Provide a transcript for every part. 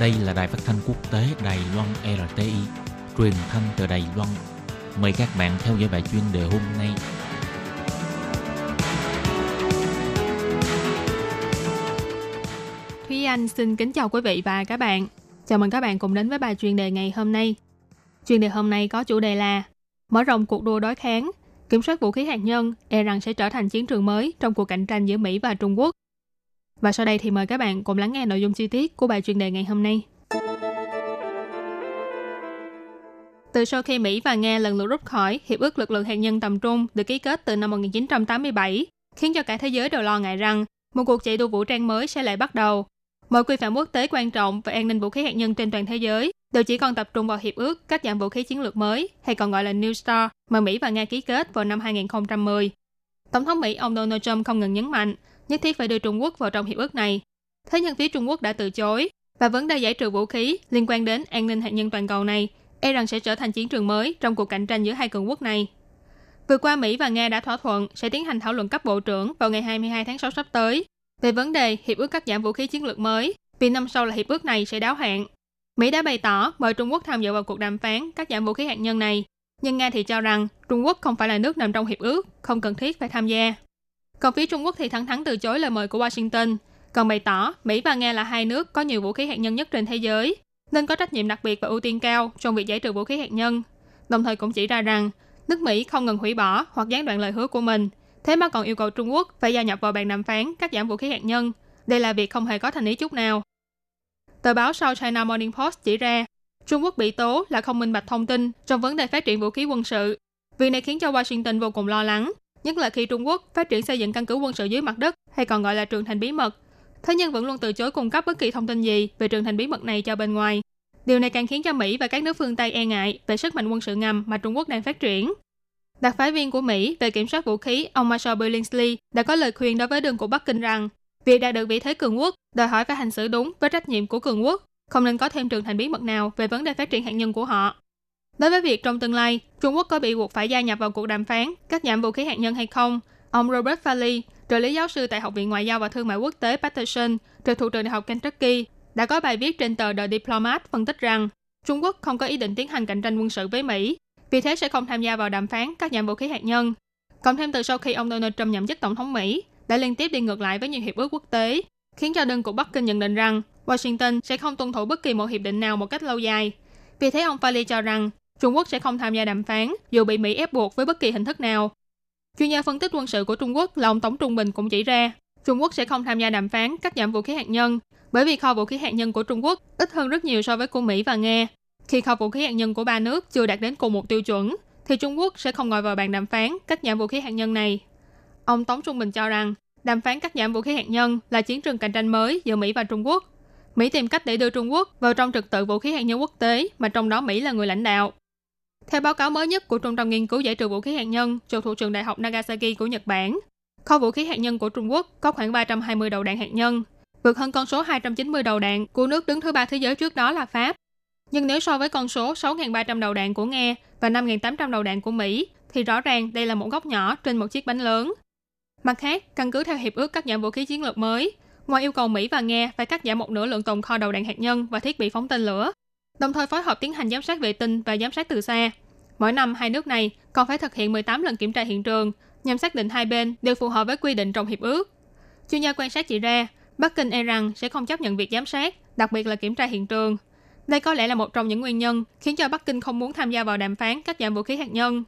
Đây là đài phát thanh quốc tế Đài Loan RTI, truyền thanh từ Đài Loan. Mời các bạn theo dõi bài chuyên đề hôm nay. Thúy Anh xin kính chào quý vị và các bạn. Chào mừng các bạn cùng đến với bài chuyên đề ngày hôm nay. Chuyên đề hôm nay có chủ đề là mở rộng cuộc đua đối kháng, kiểm soát vũ khí hạt nhân e rằng sẽ trở thành chiến trường mới trong cuộc cạnh tranh giữa Mỹ và Trung Quốc. Và sau đây thì mời các bạn cùng lắng nghe nội dung chi tiết của bài chuyên đề ngày hôm nay. Từ sau khi Mỹ và Nga lần lượt rút khỏi Hiệp ước Lực lượng hạt nhân tầm trung được ký kết từ năm 1987, khiến cho cả thế giới đều lo ngại rằng một cuộc chạy đua vũ trang mới sẽ lại bắt đầu. Mọi quy phạm quốc tế quan trọng về an ninh vũ khí hạt nhân trên toàn thế giới đều chỉ còn tập trung vào hiệp ước cắt giảm vũ khí chiến lược mới, hay còn gọi là New START, mà Mỹ và Nga ký kết vào năm 2010. Tổng thống Mỹ ông Donald Trump không ngừng nhấn mạnh nhất thiết phải đưa Trung Quốc vào trong hiệp ước này. Thế nhưng phía Trung Quốc đã từ chối, và vấn đề giải trừ vũ khí liên quan đến an ninh hạt nhân toàn cầu này e rằng sẽ trở thành chiến trường mới trong cuộc cạnh tranh giữa hai cường quốc này. Vừa qua, Mỹ và Nga đã thỏa thuận sẽ tiến hành thảo luận cấp bộ trưởng vào ngày 22 tháng 6 sắp tới về vấn đề hiệp ước cắt giảm vũ khí chiến lược mới, vì năm sau là hiệp ước này sẽ đáo hạn. Mỹ đã bày tỏ mời Trung Quốc tham dự vào cuộc đàm phán cắt giảm vũ khí hạt nhân này, nhưng Nga thì cho rằng Trung Quốc không phải là nước nằm trong hiệp ước, không cần thiết phải tham gia. Còn phía Trung Quốc thì thẳng thắn từ chối lời mời của Washington, còn bày tỏ Mỹ và Nga là hai nước có nhiều vũ khí hạt nhân nhất trên thế giới, nên có trách nhiệm đặc biệt và ưu tiên cao trong việc giải trừ vũ khí hạt nhân. Đồng thời cũng chỉ ra rằng nước Mỹ không ngừng hủy bỏ hoặc gián đoạn lời hứa của mình, thế mà còn yêu cầu Trung Quốc phải gia nhập vào bàn đàm phán cắt giảm vũ khí hạt nhân. Đây là việc không hề có thành ý chút nào. Tờ báo South China Morning Post chỉ ra, Trung Quốc bị tố là không minh bạch thông tin trong vấn đề phát triển vũ khí quân sự. Việc này khiến cho Washington vô cùng lo lắng, nhất là khi Trung Quốc phát triển xây dựng căn cứ quân sự dưới mặt đất hay còn gọi là trường thành bí mật. Thế nhưng vẫn luôn từ chối cung cấp bất kỳ thông tin gì về trường thành bí mật này cho bên ngoài. Điều này càng khiến cho Mỹ và các nước phương Tây e ngại về sức mạnh quân sự ngầm mà Trung Quốc đang phát triển. Đặc phái viên của Mỹ về kiểm soát vũ khí, ông Marshall Billingsley đã có lời khuyên đối với đường của Bắc Kinh rằng việc đạt được vị thế cường quốc đòi hỏi phải hành xử đúng với trách nhiệm của cường quốc, không nên có thêm trường thành bí mật nào về vấn đề phát triển hạt nhân của họ. Đối với việc trong tương lai, Trung Quốc có bị buộc phải gia nhập vào cuộc đàm phán cắt giảm vũ khí hạt nhân hay không, ông Robert Farley, trợ lý giáo sư tại Học viện Ngoại giao và Thương mại Quốc tế Patterson, trực thuộc trường đại học Kentucky, đã có bài viết trên tờ The Diplomat phân tích rằng Trung Quốc không có ý định tiến hành cạnh tranh quân sự với Mỹ, vì thế sẽ không tham gia vào đàm phán cắt giảm vũ khí hạt nhân. Cộng thêm từ sau khi ông Donald Trump nhậm chức tổng thống Mỹ, đã liên tiếp đi ngược lại với nhiều hiệp ước quốc tế, khiến cho đơn của Bắc Kinh nhận định rằng Washington sẽ không tuân thủ bất kỳ một hiệp định nào một cách lâu dài. Vì thế ông Fali cho rằng Trung Quốc sẽ không tham gia đàm phán dù bị Mỹ ép buộc với bất kỳ hình thức nào. Chuyên gia phân tích quân sự của Trung Quốc là ông Tống Trung Bình cũng chỉ ra, Trung Quốc sẽ không tham gia đàm phán cắt giảm vũ khí hạt nhân bởi vì kho vũ khí hạt nhân của Trung Quốc ít hơn rất nhiều so với của Mỹ và Nga. Khi kho vũ khí hạt nhân của ba nước chưa đạt đến cùng một tiêu chuẩn, thì Trung Quốc sẽ không ngồi vào bàn đàm phán cắt giảm vũ khí hạt nhân này. Ông Tống Trung Bình cho rằng, đàm phán cắt giảm vũ khí hạt nhân là chiến trường cạnh tranh mới giữa Mỹ và Trung Quốc. Mỹ tìm cách để đưa Trung Quốc vào trong trật tự vũ khí hạt nhân quốc tế mà trong đó Mỹ là người lãnh đạo. Theo báo cáo mới nhất của Trung tâm Nghiên cứu Giải trừ Vũ khí hạt nhân trực thuộc trường Đại học Nagasaki của Nhật Bản, kho vũ khí hạt nhân của Trung Quốc có khoảng 320 đầu đạn hạt nhân, vượt hơn con số 290 đầu đạn của nước đứng thứ ba thế giới trước đó là Pháp. Nhưng nếu so với con số 6.300 đầu đạn của Nga và 5.800 đầu đạn của Mỹ, thì rõ ràng đây là một góc nhỏ trên một chiếc bánh lớn. Mặt khác, căn cứ theo hiệp ước cắt giảm vũ khí chiến lược mới, ngoài yêu cầu Mỹ và Nga phải cắt giảm một nửa lượng tồn kho đầu đạn hạt nhân và thiết bị phóng tên lửa, đồng thời phối hợp tiến hành giám sát vệ tinh và giám sát từ xa. Mỗi năm, hai nước này còn phải thực hiện 18 lần kiểm tra hiện trường nhằm xác định hai bên đều phù hợp với quy định trong hiệp ước. Chuyên gia quan sát chỉ ra, Bắc Kinh e rằng sẽ không chấp nhận việc giám sát, đặc biệt là kiểm tra hiện trường. Đây có lẽ là một trong những nguyên nhân khiến cho Bắc Kinh không muốn tham gia vào đàm phán cắt giảm vũ khí hạt nhân.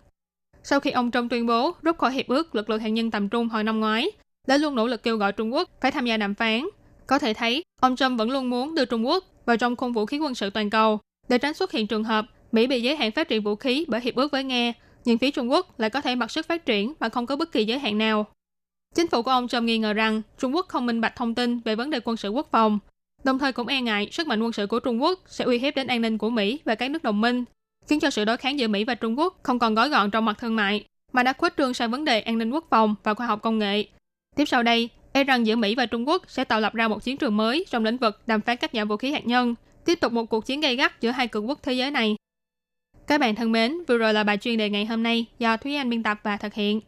Sau khi ông Trump tuyên bố rút khỏi hiệp ước lực lượng hạt nhân tầm trung hồi năm ngoái, đã luôn nỗ lực kêu gọi Trung Quốc phải tham gia đàm phán. Có thể thấy, ông Trump vẫn luôn muốn đưa Trung Quốc vào trong khung vũ khí quân sự toàn cầu để tránh xuất hiện trường hợp Mỹ bị giới hạn phát triển vũ khí bởi hiệp ước với Nga, nhưng phía Trung Quốc lại có thể mặc sức phát triển mà không có bất kỳ giới hạn nào. Chính phủ của ông Trump nghi ngờ rằng Trung Quốc không minh bạch thông tin về vấn đề quân sự quốc phòng, đồng thời cũng e ngại sức mạnh quân sự của Trung Quốc sẽ uy hiếp đến an ninh của Mỹ và các nước đồng minh, khiến cho sự đối kháng giữa Mỹ và Trung Quốc không còn gói gọn trong mặt thương mại, mà đã khuếch trương sang vấn đề an ninh quốc phòng và khoa học công nghệ. Tiếp sau đây, e rằng giữa Mỹ và Trung Quốc sẽ tạo lập ra một chiến trường mới trong lĩnh vực đàm phán cắt giảm vũ khí hạt nhân, tiếp tục một cuộc chiến gay gắt giữa hai cường quốc thế giới này. Các bạn thân mến, vừa rồi là bài chuyên đề ngày hôm nay do Thúy Anh biên tập và thực hiện.